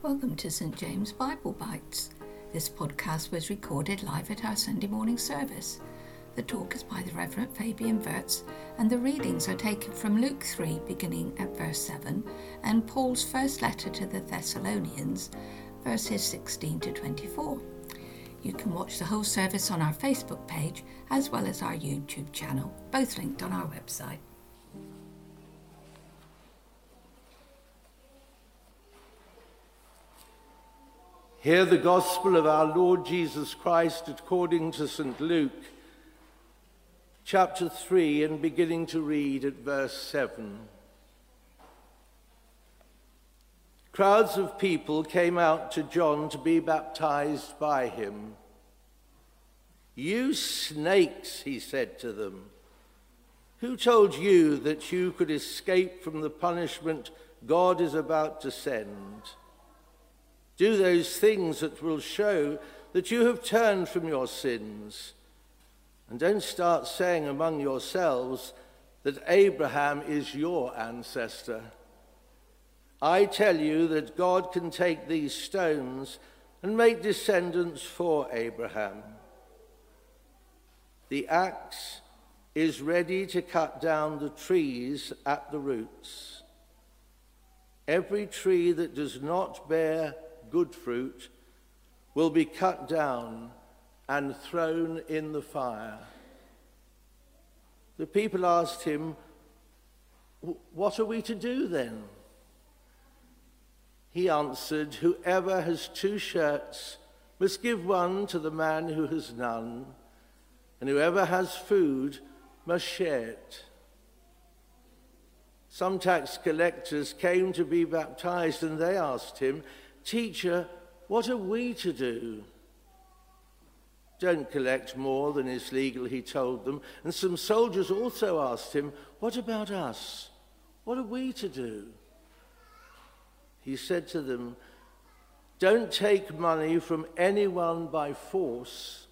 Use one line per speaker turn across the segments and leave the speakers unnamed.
Welcome to St James Bible Bites. This podcast was recorded live at our Sunday morning service. The talk is by the Reverend Fabian Wuyts, and the readings are taken from Luke 3, beginning at verse 7, and Paul's first letter to the Thessalonians, verses 16 to 24. You can watch the whole service on our Facebook page as well as our YouTube channel, both linked on our website.
Hear the gospel of our Lord Jesus Christ according to St. Luke, chapter 3, and beginning to read at verse 7. Crowds of people came out to John to be baptized by him. You snakes, he said to them, who told you that you could escape from the punishment God is about to send? Do those things that will show that you have turned from your sins. And don't start saying among yourselves that Abraham is your ancestor. I tell you that God can take these stones and make descendants for Abraham. The axe is ready to cut down the trees at the roots. Every tree that does not bear good fruit will be cut down and thrown in the fire. The people asked him, What are we to do then? He answered, Whoever has two shirts must give one to the man who has none, and whoever has food must share it. Some tax collectors came to be baptized, and they asked him, Teacher, what are we to do? Don't collect more than is legal, he told them. And some soldiers also asked him, What about us? What are we to do? He said to them, Don't take money from anyone by force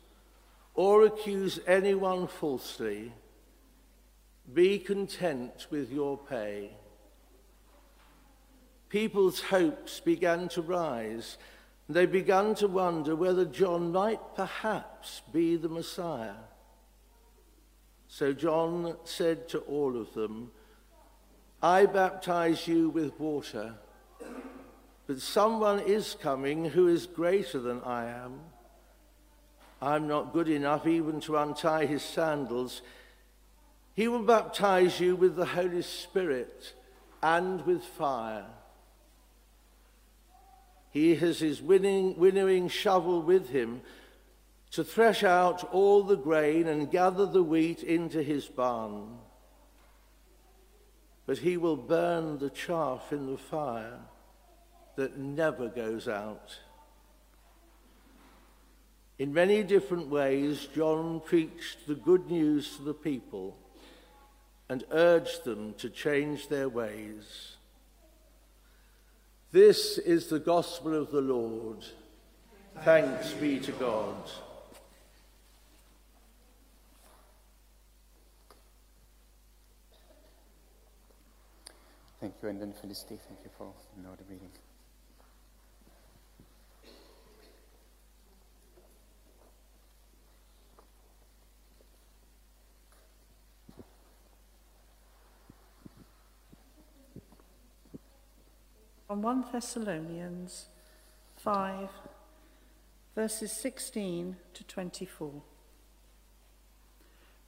or accuse anyone falsely. Be content with your pay people's hopes began to rise. They began to wonder whether John might perhaps be the Messiah. So John said to all of them, I baptize you with water, but someone is coming who is greater than I am. I'm not good enough even to untie his sandals. He will baptize you with the Holy Spirit and with fire. He has his winning, winnowing shovel with him to thresh out all the grain and gather the wheat into his barn. But he will burn the chaff in the fire that never goes out. In many different ways, John preached the good news to the people and urged them to change their ways. This is the gospel of the Lord. Thanks be to God.
Thank you, then Felicity, thank you for the reading.
From 1 Thessalonians 5, verses 16 to 24.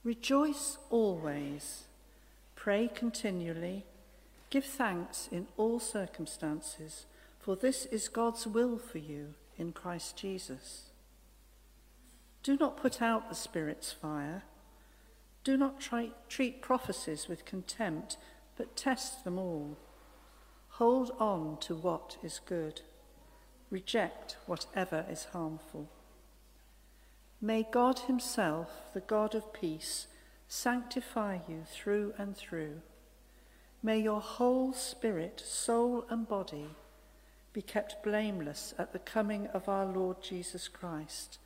Rejoice always, pray continually, give thanks in all circumstances, for this is God's will for you in Christ Jesus. Do not put out the Spirit's fire. Do not try, treat prophecies with contempt, but test them all. Hold on to what is good. Reject whatever is harmful. May God Himself, the God of peace, sanctify you through and through. May your whole spirit, soul, and body be kept blameless at the coming of our Lord Jesus Christ.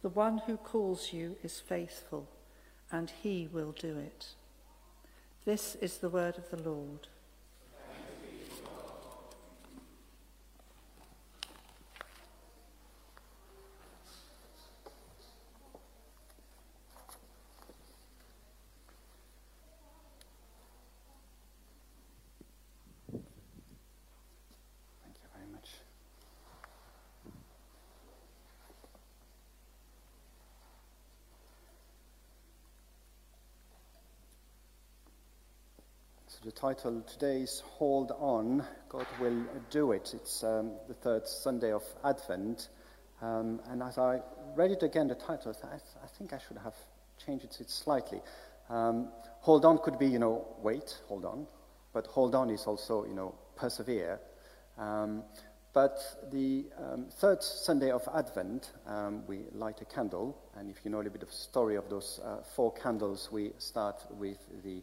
The one who calls you is faithful, and he will do it. This is the word of the Lord.
The title today is Hold On, God Will Do It. It's um, the third Sunday of Advent. Um, and as I read it again, the title, I, th- I think I should have changed it slightly. Um, hold on could be, you know, wait, hold on. But hold on is also, you know, persevere. Um, but the um, third Sunday of Advent, um, we light a candle. And if you know a little bit of the story of those uh, four candles, we start with the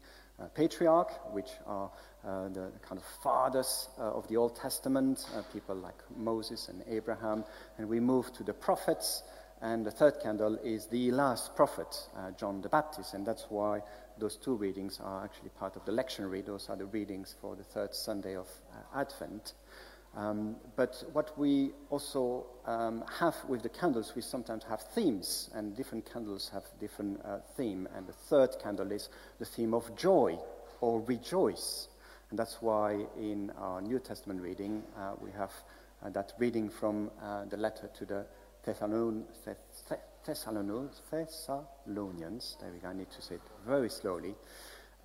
patriarch, which are uh, the kind of fathers uh, of the Old Testament, uh, people like Moses and Abraham. And we move to the prophets. And the third candle is the last prophet, uh, John the Baptist. And that's why those two readings are actually part of the lectionary. Those are the readings for the third Sunday of Advent. Um, but what we also um, have with the candles, we sometimes have themes, and different candles have different uh, theme. And the third candle is the theme of joy or rejoice, and that's why in our New Testament reading uh, we have uh, that reading from uh, the letter to the Thessalonians. Thessalonians. There we go. I need to say it very slowly.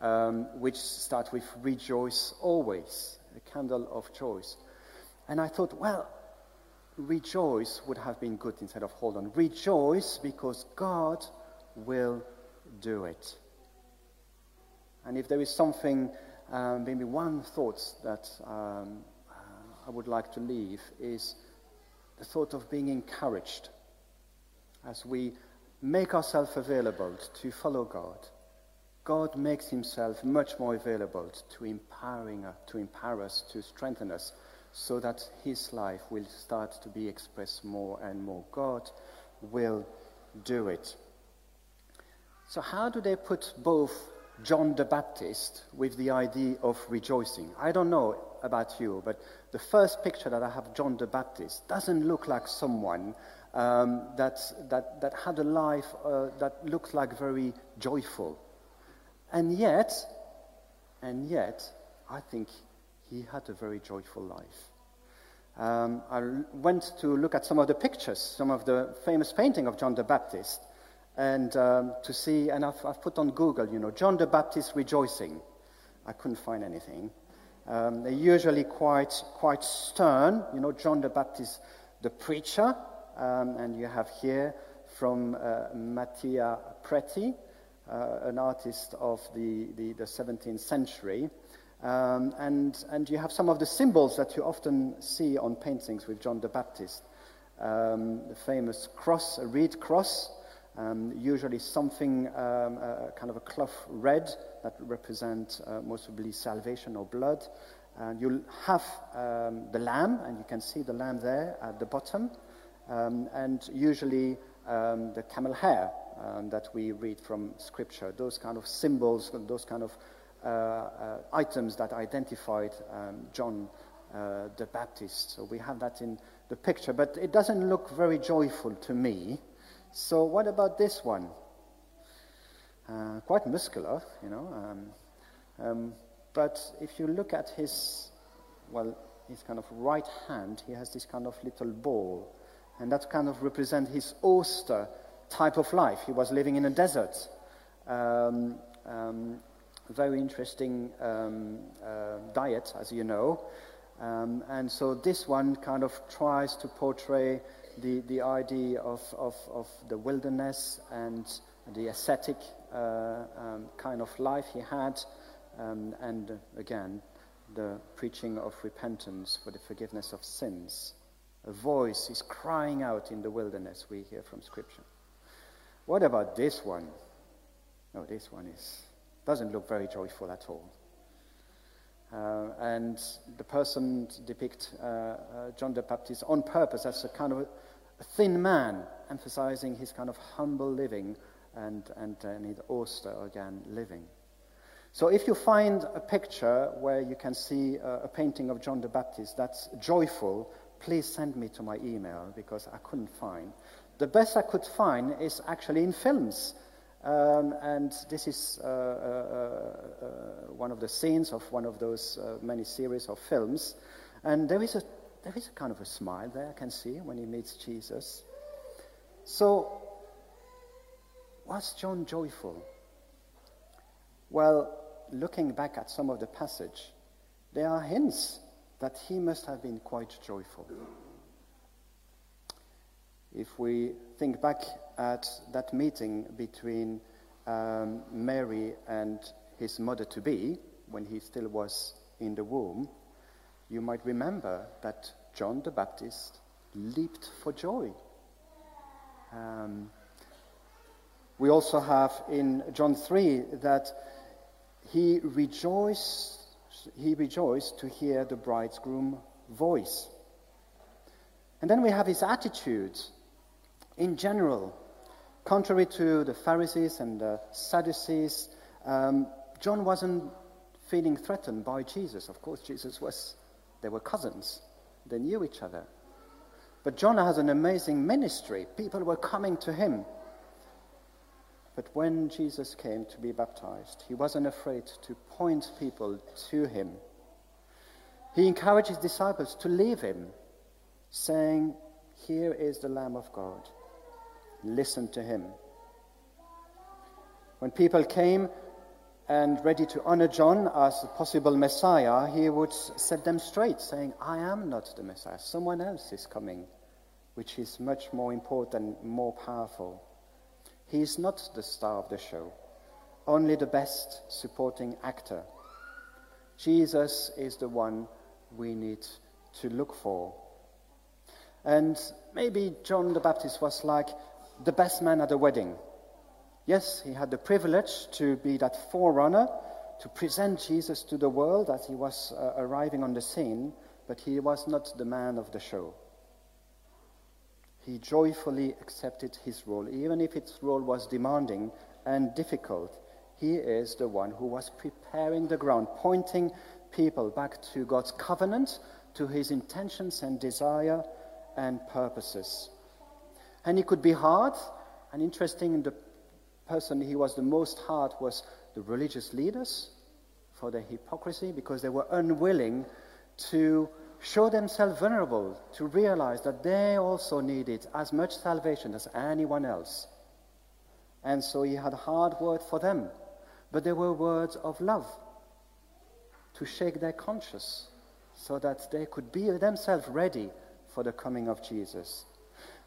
Um, which start with rejoice always, the candle of choice. And I thought, well, rejoice would have been good instead of hold on. Rejoice because God will do it. And if there is something, um, maybe one thought that um, uh, I would like to leave is the thought of being encouraged as we make ourselves available to follow God. God makes himself much more available to empowering us, to empower us, to strengthen us so that his life will start to be expressed more and more. God will do it. So, how do they put both John the Baptist with the idea of rejoicing? I don't know about you, but the first picture that I have John the Baptist doesn't look like someone um, that, that, that had a life uh, that looked like very joyful. And yet, and yet, I think he had a very joyful life. Um, I went to look at some of the pictures, some of the famous painting of John the Baptist, and um, to see, and I've, I've, put on Google, you know, John the Baptist rejoicing. I couldn't find anything. Um, they're usually quite, quite stern, you know, John the Baptist, the preacher, um, and you have here from uh, Mattia Preti, uh, an artist of the, the, the 17th century. Um, and, and you have some of the symbols that you often see on paintings with John the Baptist. Um, the famous cross, a reed cross, um, usually something uh, kind of a cloth red that represents uh, most probably salvation or blood. And you'll have um, the lamb, and you can see the lamb there at the bottom, um, and usually the camel hair that we read from Scripture. Those kind of symbols, those kind of items that identified um, John uh, the Baptist. So we have that in the picture, but it doesn't look very joyful to me. So what about this one? Uh, quite muscular, you know. Um, um, but if you look at his, well, his kind of right hand, he has this kind of little ball, and that kind of represents his austere type of life. He was living in a desert. Um, um, very interesting um, uh, diet, as you know. Um, and so this one kind of tries to portray the, the idea of, of, of the wilderness and the ascetic uh, um, kind of life he had, um, and again, the preaching of repentance for the forgiveness of sins. A voice is crying out in the wilderness, we hear from Scripture. What about this one? No, this one is doesn't look very joyful at all. Uh, and the person depicts uh, uh, John the Baptist on purpose as a kind of a, a, thin man, emphasizing his kind of humble living and, and, and his austere, again, living. So if you find a picture where you can see a, a painting of John the Baptist that's joyful, please send me to my email because I couldn't find. The best I could find is actually in films. Um, and this is uh, uh, uh, one of the scenes of one of those uh, many series of films. And there is, a, there is a kind of a smile there, I can see, when he meets Jesus. So, was John joyful? Well, looking back at some of the passage, there are hints that he must have been quite joyful. If we think back at that meeting between um, Mary and his mother to be, when he still was in the womb, you might remember that John the Baptist leaped for joy. Um, we also have in John 3 that he rejoiced, he rejoiced to hear the bridegroom voice. And then we have his attitude in general. Contrary to the Pharisees and the Sadducees, um, John wasn't feeling threatened by Jesus. Of course, Jesus was, they were cousins, they knew each other. But John has an amazing ministry. People were coming to him. But when Jesus came to be baptized, he wasn't afraid to point people to him. He encouraged his disciples to leave him, saying, Here is the Lamb of God. Listen to him. When people came and ready to honor John as a possible Messiah, he would set them straight, saying, I am not the Messiah. Someone else is coming, which is much more important, more powerful. He is not the star of the show, only the best supporting actor. Jesus is the one we need to look for. And maybe John the Baptist was like the best man at a wedding. Yes, he had the privilege to be that forerunner, to present Jesus to the world as he was uh, arriving on the scene, but he was not the man of the show. He joyfully accepted his role, even if its role was demanding and difficult. He is the one who was preparing the ground, pointing people back to God's covenant, to his intentions and desire and purposes. And he could be hard and interesting. The person he was the most hard was the religious leaders for their hypocrisy because they were unwilling to show themselves vulnerable, to realize that they also needed as much salvation as anyone else. And so he had hard words for them, but they were words of love to shake their conscience so that they could be themselves ready for the coming of Jesus.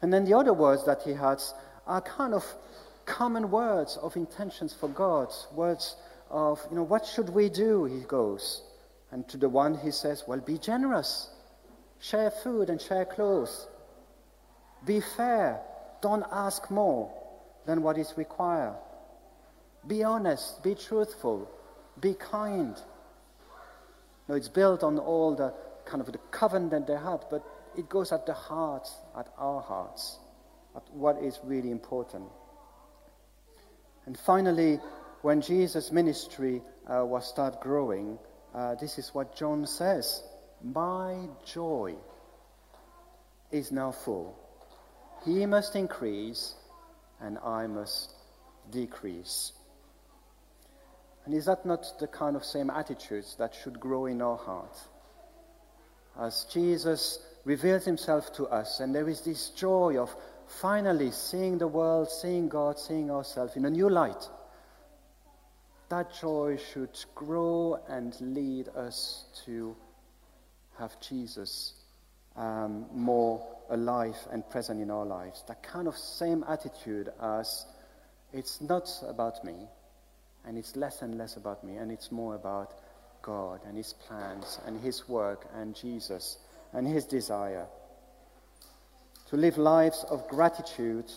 And then the other words that he has are kind of common words of intentions for God, words of, you know, what should we do? He goes. And to the one he says, Well, be generous. Share food and share clothes. Be fair. Don't ask more than what is required. Be honest. Be truthful. Be kind. Now, it's built on all the kind of the covenant they had, but it goes at the heart, at our hearts, at what is really important. And finally, when Jesus' ministry uh, was start growing, uh, this is what John says My joy is now full. He must increase, and I must decrease. And is that not the kind of same attitudes that should grow in our heart? As Jesus reveals himself to us, and there is this joy of finally seeing the world, seeing God, seeing ourselves in a new light that joy should grow and lead us to have Jesus um, more alive and present in our lives. That kind of same attitude as it's not about me, and it's less and less about me, and it's more about God and His plans and His work and Jesus and His desire. To live lives of gratitude,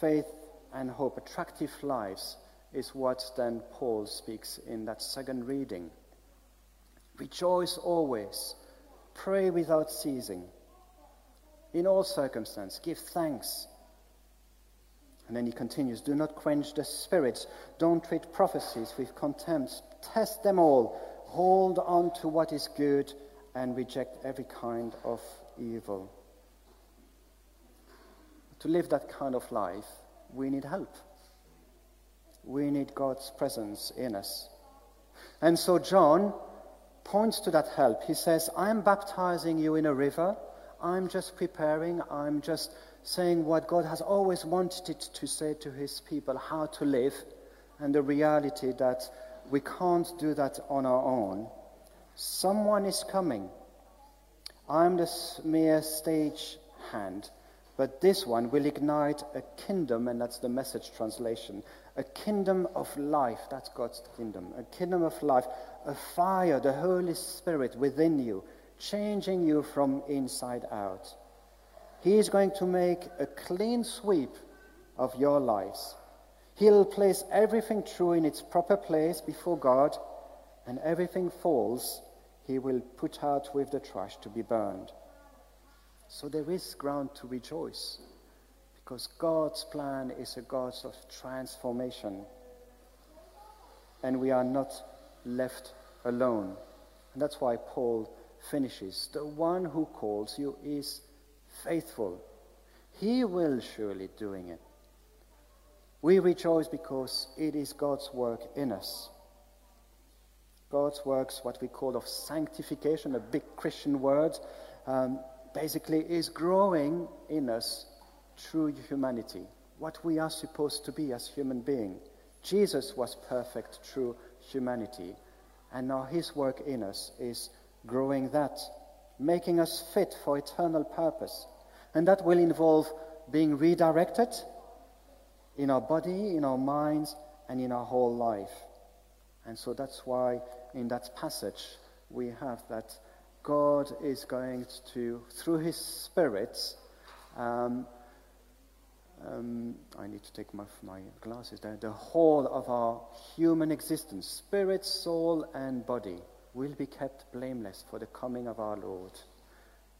faith, and hope, attractive lives is what then Paul speaks in that second reading. Rejoice always, pray without ceasing. In all circumstances, give thanks. And then he continues Do not quench the spirits, don't treat prophecies with contempt, test them all, hold on to what is good, and reject every kind of evil. To live that kind of life, we need help we need God's presence in us. And so John points to that help. He says, I'm baptizing you in a river. I'm just preparing. I'm just saying what God has always wanted to say to his people, how to live, and the reality that We can't do that on our own. Someone is coming. I'm the mere stage hand, but this one will ignite a kingdom, and that's the message translation. A kingdom of life, that's God's kingdom. A kingdom of life, a fire, the Holy Spirit within you, changing you from inside out. He is going to make a clean sweep of your lives. He'll place everything true in its proper place before God, and everything falls, he will put out with the trash to be burned. So there is ground to rejoice, because God's plan is a God of transformation, and we are not left alone. And that's why Paul finishes The one who calls you is faithful. He will surely doing it. We rejoice because it is God's work in us. God's works, what we call of sanctification, a big Christian word, um, basically is growing in us through humanity, what we are supposed to be as human beings. Jesus was perfect through humanity, and now his work in us is growing that, making us fit for eternal purpose. And that will involve being redirected in our body, in our minds, and in our whole life. And so that's why in that passage we have that God is going to, through His Spirit, um, um, I need to take my, my glasses there, the whole of our human existence, spirit, soul, and body, will be kept blameless for the coming of our Lord.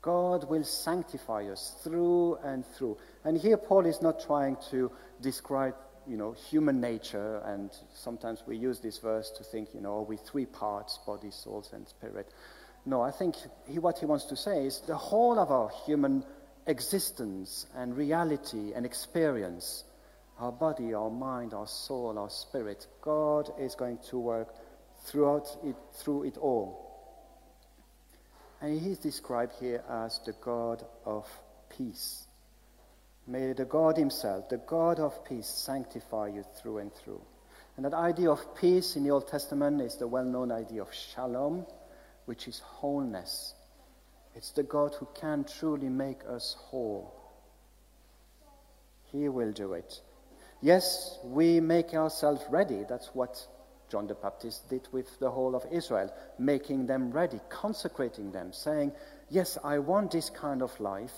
God will sanctify us through and through. And here Paul is not trying to describe, you know, human nature, and sometimes we use this verse to think, you know, are we three parts, body, soul, and spirit. No, I think he, what he wants to say is the whole of our human existence and reality and experience, our body, our mind, our soul, our spirit, God is going to work throughout it, through it all. And he's described here as the God of peace. May the God himself, the God of peace, sanctify you through and through. And that idea of peace in the Old Testament is the well known idea of shalom, which is wholeness. It's the God who can truly make us whole. He will do it. Yes, we make ourselves ready. That's what John the Baptist did with the whole of Israel, making them ready, consecrating them, saying, Yes, I want this kind of life.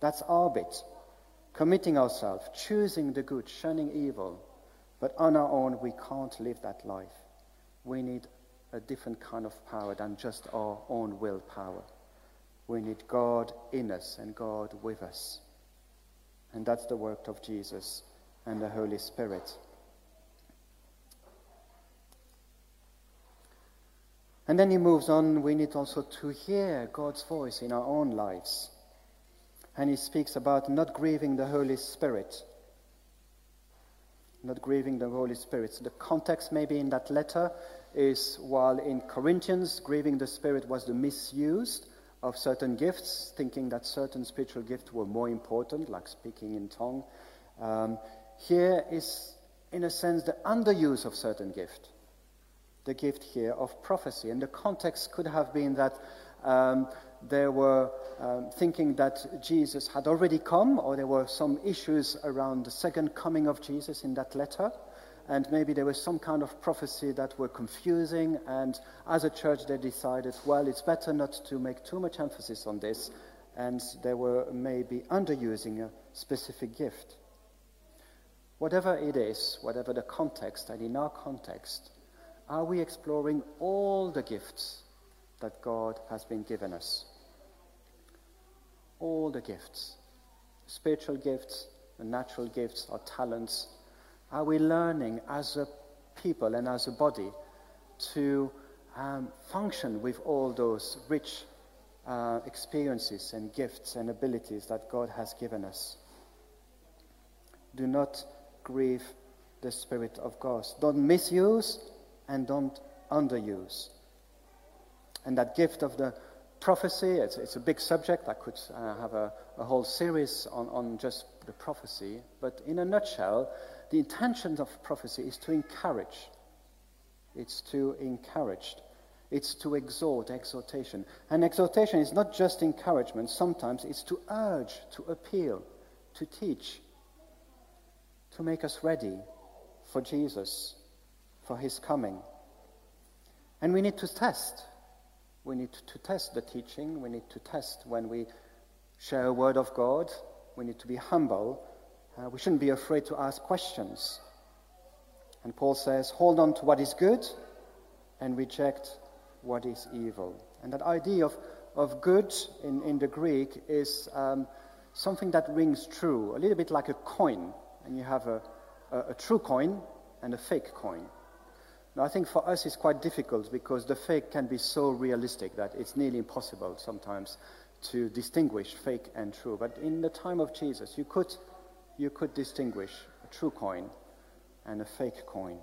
That's our bit. Committing ourselves, choosing the good, shunning evil. But on our own, we can't live that life. We need a different kind of power than just our own willpower. We need God in us and God with us. And that's the work of Jesus and the Holy Spirit. And then he moves on, we need also to hear God's voice in our own lives. And he speaks about not grieving the Holy Spirit. Not grieving the Holy Spirit. So the context, maybe in that letter, is while in Corinthians, grieving the Spirit was the misuse of certain gifts, thinking that certain spiritual gifts were more important, like speaking in tongue. Um, here is, in a sense, the underuse of certain gift, the gift here of prophecy. And the context could have been that um, they were um, thinking that Jesus had already come, or there were some issues around the second coming of Jesus in that letter. And maybe there was some kind of prophecy that were confusing, and as a church they decided, well, it's better not to make too much emphasis on this, and they were maybe underusing a specific gift. Whatever it is, whatever the context, and in our context, are we exploring all the gifts that God has been given us? All the gifts spiritual gifts, the natural gifts, our talents. Are we learning as a people and as a body to um, function with all those rich uh, experiences and gifts and abilities that God has given us? Do not grieve the Spirit of God. Don't misuse and don't underuse. And that gift of the prophecy, it's, it's a big subject. I could uh, have a, a, whole series on, on just the prophecy. But in a nutshell, the intention of prophecy is to encourage. it's to encourage, it's to exhort, exhortation. And exhortation is not just encouragement, sometimes it's to urge, to appeal, to teach, to make us ready for Jesus, for his coming. And we need to test. We need to test the teaching. We need to test when we share a word of God. We need to be humble. Uh, we shouldn't be afraid to ask questions. And Paul says, hold on to what is good and reject what is evil. And that idea of, of good in, in the Greek is um, something that rings true, a little bit like a coin. And you have a, a, a true coin and a fake coin. Now, I think for us it's quite difficult because the fake can be so realistic that it's nearly impossible sometimes to distinguish fake and true. But in the time of Jesus, you could, you could distinguish a true coin and a fake coin.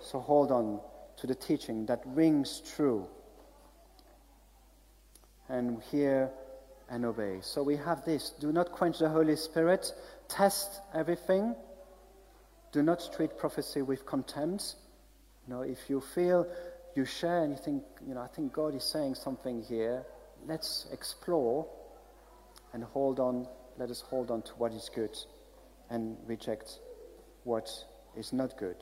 So hold on to the teaching that rings true and hear and obey. So we have this do not quench the Holy Spirit, test everything, do not treat prophecy with contempt. You know, if you feel you share and you think, you know, I think God is saying something here, let's explore and hold on, let us hold on to what is good and reject what is not good.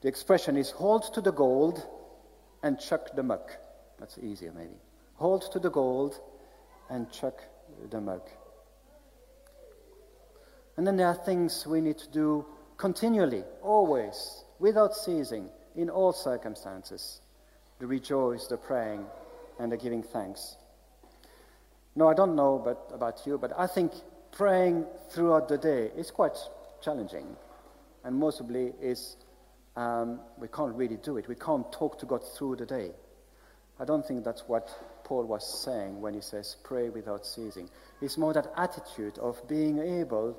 The expression is hold to the gold and chuck the muck. That's easier, maybe. Hold to the gold and chuck the muck. And then there are things we need to do continually, always, without ceasing, in all circumstances the rejoice, the praying, and the giving thanks. No, I don't know but, about you, but I think praying throughout the day is quite challenging and mostly is um, we can't really do it. We can't talk to God through the day. I don't think that's what Paul was saying when he says pray without ceasing. It's more that attitude of being able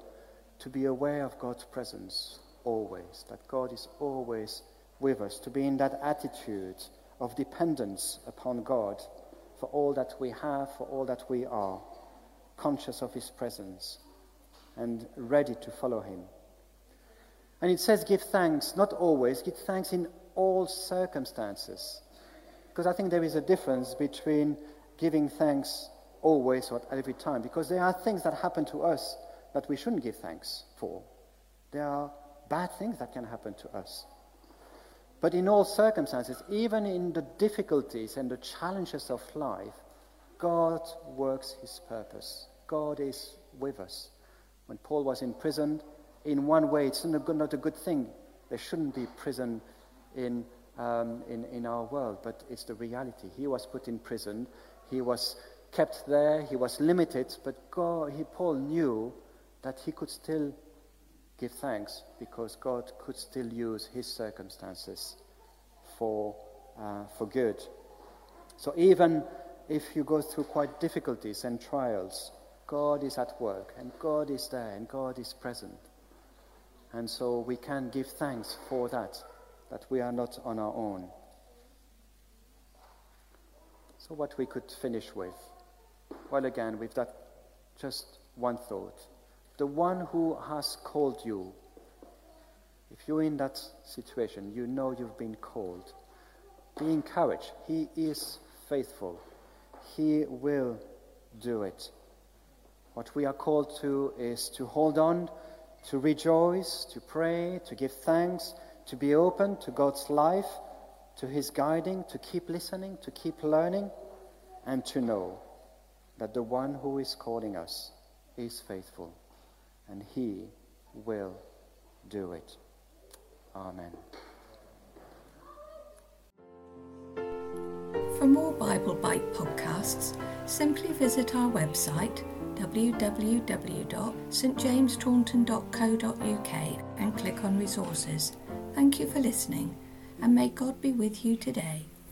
to be aware of God's presence always, that God is always with us, to be in that attitude of dependence upon God for all that we have, for all that we are, conscious of His presence and ready to follow Him. And it says, give thanks, not always, give thanks in all circumstances. Because I think there is a difference between giving thanks always or at every time. Because there are things that happen to us that we shouldn't give thanks for. There are bad things that can happen to us. But in all circumstances, even in the difficulties and the challenges of life, God works his purpose. God is with us. When Paul was in prison, in one way, it's not a, not a good thing. There shouldn't be prison in, um, in, in our world, but it's the reality. He was put in prison, he was kept there, he was limited, but God, he, Paul knew that he could still give thanks because God could still use his circumstances for, uh, for good. So even if you go through quite difficulties and trials, God is at work and God is there and God is present. And so we can give thanks for that, that we are not on our own. So, what we could finish with? Well, again, with that just one thought. The one who has called you, if you're in that situation, you know you've been called. Be encouraged. He is faithful. He will do it. What we are called to is to hold on to rejoice, to pray, to give thanks, to be open to God's life, to His guiding, to keep listening, to keep learning, and to know that the one who is calling us is faithful and He will do it. Amen.
For more Bible Bite podcasts, simply visit our website www.stjamestaunton.co.uk and click on resources. Thank you for listening and may God be with you today.